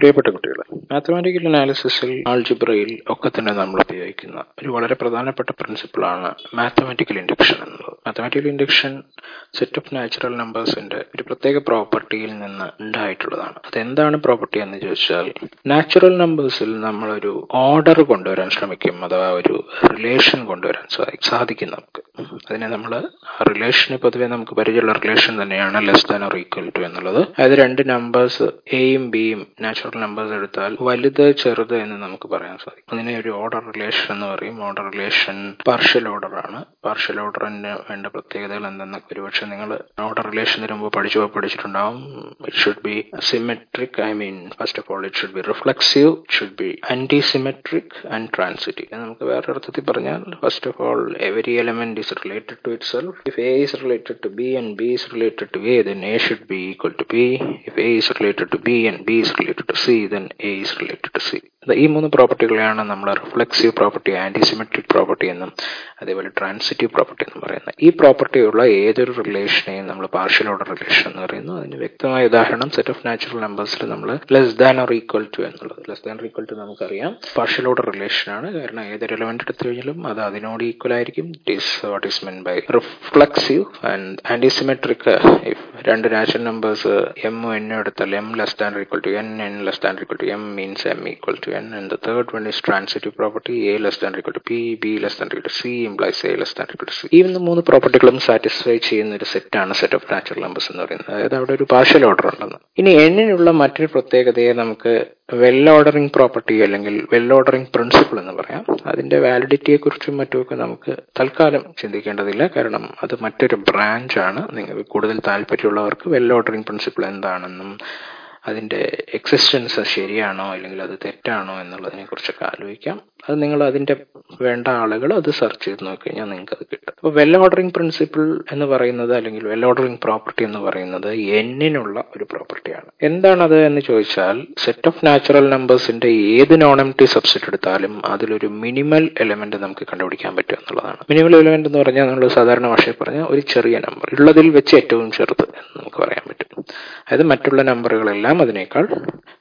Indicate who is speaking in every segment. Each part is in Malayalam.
Speaker 1: പ്രിയപ്പെട്ട കുട്ടികളെ. മാത്തമാറ്റിക്കൽ അനാലിസിസിൽ ആൾജിബ്രയിൽ ഒക്കെ തന്നെ നമ്മൾ ഉപയോഗിക്കുന്ന ഒരു വളരെ പ്രധാനപ്പെട്ട പ്രിൻസിപ്പിളാണ് മാത്തമാറ്റിക്കൽ ഇൻഡക്ഷൻ എന്നുള്ളത്. Mathematical induction set of natural നമ്പേഴ്സിന്റെ ഒരു പ്രത്യേക പ്രോപ്പർട്ടിയിൽ നിന്ന് ഉണ്ടായിട്ടുള്ളതാണ്. അതെന്താണ് പ്രോപ്പർട്ടി എന്ന് ചോദിച്ചാൽ നാച്ചുറൽ നമ്പേഴ്സിൽ നമ്മളൊരു ഓർഡർ കൊണ്ടുവരാൻ ശ്രമിക്കും അഥവാ ഒരു റിലേഷൻ കൊണ്ടുവരാൻ സാധി- സാധിക്കും നമുക്ക്. അതിനെ നമ്മൾ റിലേഷന് പൊതുവെ നമുക്ക് പരിചയമുള്ള റിലേഷൻ തന്നെയാണ് less than or equal to എന്നുള്ളത്. അതായത് രണ്ട് നമ്പേഴ്സ് എയും ബിയും നാച്ചുറൽ നമ്പേഴ്സ് എടുത്താൽ വലുത് ചെറുത് എന്ന് നമുക്ക് പറയാൻ സാധിക്കും. അതിനെ ഒരു ഓർഡർ റിലേഷൻ എന്ന് പറയും. ഓർഡർ റിലേഷൻ പാർഷ്യൽ ഓർഡർ ആണ്. പാർഷ്യൽ ഓർഡറിന് വേണ്ട പ്രത്യേകതകൾ എന്തെന്നൊക്കെ ഒരുപക്ഷെ നിങ്ങൾ ഓർഡർ റിലേഷൻ മുമ്പ് പഠിച്ചു പഠിച്ചിട്ടുണ്ടാവും. It should be symmetric I mean first of all it should be reflexive should be antisymmetric and transitive നമുക്ക് വേറെ അർത്ഥത്തിൽ പറഞ്ഞാൽ first of all every element related to itself. If A is related to B and B is related to A, then A should be equal to B. If A is related to B and B is related to C, then A is related to C. ഈ മൂന്ന് പ്രോപ്പർട്ടികളെയാണ് നമ്മൾ റിഫ്ലക്സീവ് പ്രോപ്പർട്ടി ആന്റിസിമെട്രിക് പ്രോപ്പർട്ടി എന്നും അതേപോലെ ട്രാൻസിറ്റീവ് പ്രോപ്പർട്ടി എന്നും പറയുന്നത്. ഈ പ്രോപ്പർട്ടിയുള്ള ഏതൊരു റിലേഷനെയും നമ്മൾ പാർഷ്യൽ ഓർഡർ റിലേഷൻ എന്ന് പറയുന്നു. അതിന് വ്യക്തമായ ഉദാഹരണം സെറ്റ് ഓഫ് നാച്ചുറൽ നമ്പേഴ്സിൽ നമ്മൾ less than or equal to എന്നുള്ളത്. ലെസ് ദാൻ ഈക്വൽ ടു നമുക്കറിയാം. പാർഷ്യൽ ഓർഡർ റിലേഷൻ ആണ്. കാരണം ഏതൊരു എലമെന്റ് എടുത്തു കഴിഞ്ഞാലും അത് അതിനോട് ഈക്വൽ ആയിരിക്കും. Is what is mean by reflexive and antisymmetric if രണ്ട് നാച്ചുറൽ നമ്പേഴ്സ് എം എൻ എടുത്താൽ M less than equal to N N less than equal to M means M equal to N and the third one is transitive property a <= p b equal to P B less than equal to C implies A less than equal to C the മൂന്ന് പ്രോപ്പർട്ടികളും സാറ്റിസ്ഫൈ ചെയ്യുന്ന ഒരു സെറ്റാണ് സെറ്റ് ഓഫ് നാച്ചുറൽ നമ്പേഴ്സ് എന്ന് പറയുന്നത്. അതായത് അവിടെ ഒരു പാർഷ്യൽ ഓർഡർ ഉണ്ടെന്ന്. ഇനി എന്നിനുള്ള മറ്റൊരു പ്രത്യേകതയെ നമുക്ക് വെൽ ഓർഡറിംഗ് പ്രോപ്പർട്ടി അല്ലെങ്കിൽ വെൽ ഓർഡറിംഗ് പ്രിൻസിപ്പിൾ എന്ന് പറയാം. അതിന്റെ വാലിഡിറ്റിയെ കുറിച്ചും മറ്റുമൊക്കെ നമുക്ക് തൽക്കാലം ചിന്തിക്കേണ്ടതില്ല. കാരണം അത് മറ്റൊരു ബ്രാഞ്ച് ആണ്. നിങ്ങൾക്ക് കൂടുതൽ താല്പര്യമുള്ളവർക്ക് വെൽ ഓർഡറിംഗ് പ്രിൻസിപ്പിൾ എന്താണെന്നും അതിന്റെ എക്സിസ്റ്റൻസ് ശരിയാണോ അല്ലെങ്കിൽ അത് തെറ്റാണോ എന്നുള്ളതിനെ കുറിച്ചൊക്കെ ആലോചിക്കാം. അത് നിങ്ങൾ അതിന്റെ വേണ്ട ആളുകൾ അത് സെർച്ച് ചെയ്ത് നോക്കിക്കഴിഞ്ഞാൽ നിങ്ങൾക്ക് അത് കിട്ടും. അപ്പോൾ വെൽ ഓർഡറിംഗ് പ്രിൻസിപ്പിൾ എന്ന് പറയുന്നത് അല്ലെങ്കിൽ വെൽ ഓർഡറിംഗ് പ്രോപ്പർട്ടി എന്ന് പറയുന്നത് എന്നിനുള്ള ഒരു പ്രോപ്പർട്ടിയാണ് എന്താണത് എന്ന് ചോദിച്ചാൽ സെറ്റ് ഓഫ് നാച്ചുറൽ നമ്പേഴ്സിന്റെ ഏത് നോൺ എം ടി സബ്സെറ്റ് എടുത്താലും അതിലൊരു മിനിമൽ എലമെന്റ് നമുക്ക് കണ്ടുപിടിക്കാൻ പറ്റും എന്നുള്ളതാണ്. മിനിമൽ എലമെന്റ് എന്ന് പറഞ്ഞാൽ നമ്മൾ സാധാരണ ഭാഷയിൽ പറഞ്ഞാൽ ഒരു ചെറിയ നമ്പർ ഉള്ളതിൽ വെച്ച് ഏറ്റവും ചെറുത് എന്ന് നമുക്ക് പറയാൻ പറ്റും അതായത് മറ്റുള്ള നമ്പറുകളെല്ലാം അതിനേക്കാൾ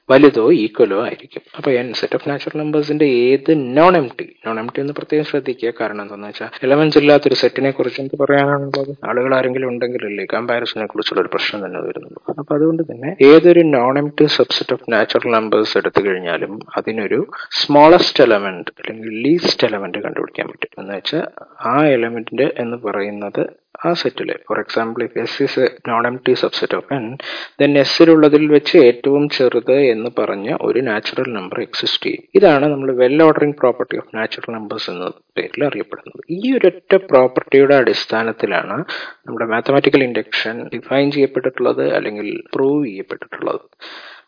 Speaker 1: വലുതോ ഈക്വലോ ആയിരിക്കും. അപ്പോൾ എൻ സെറ്റ് ഓഫ് നാച്ചുറൽ നമ്പേഴ്സിന്റെ ഏത് non empty non empty എന്ന് പ്രത്യേകം ശ്രദ്ധിക്കുക. കാരണം എന്താണെന്ന് വെച്ചാൽ എലമെന്റ്സ് ഇല്ലാത്തൊരു സെറ്റിനെ കുറിച്ച് എന്ത് പറയാനാണുള്ളത് ആളുകൾ ആരെങ്കിലും ഉണ്ടെങ്കിലല്ലേ കമ്പാരിസനെ കുറിച്ചുള്ള ഒരു പ്രശ്നം തന്നെ വരുന്നുള്ളൂ. അപ്പൊ അതുകൊണ്ട് തന്നെ ഏതൊരു non empty subset of natural numbers എടുത്തു കഴിഞ്ഞാലും അതിനൊരു സ്മോളസ്റ്റ് എലമെന്റ് അല്ലെങ്കിൽ ലീസ്റ്റ് എലമെന്റ് കണ്ടുപിടിക്കാൻ പറ്റും. എന്ന് വെച്ചാൽ ആ എലമെന്റിന്റെ എന്ന് പറയുന്നത് ആ സെറ്റിലെ for example if S is non empty subset of N then എസ്സിലുള്ളതിൽ വെച്ച് ഏറ്റവും ചെറുത് എന്ന് പറഞ്ഞ ഒരു നാച്ചുറൽ നമ്പർ എക്സിസ്റ്റ് ചെയ്യും. ഇതാണ് നമ്മൾ well ordering property of natural numbers എന്ന പേരിൽ അറിയപ്പെടുന്നത്. ഈ ഒരൊറ്റ പ്രോപ്പർട്ടിയുടെ അടിസ്ഥാനത്തിലാണ് നമ്മുടെ മാത്തമാറ്റിക്കൽ ഇൻഡക്ഷൻ ഡിഫൈൻ ചെയ്യപ്പെട്ടിട്ടുള്ളത് അല്ലെങ്കിൽ പ്രൂവ് ചെയ്യപ്പെട്ടിട്ടുള്ളത്.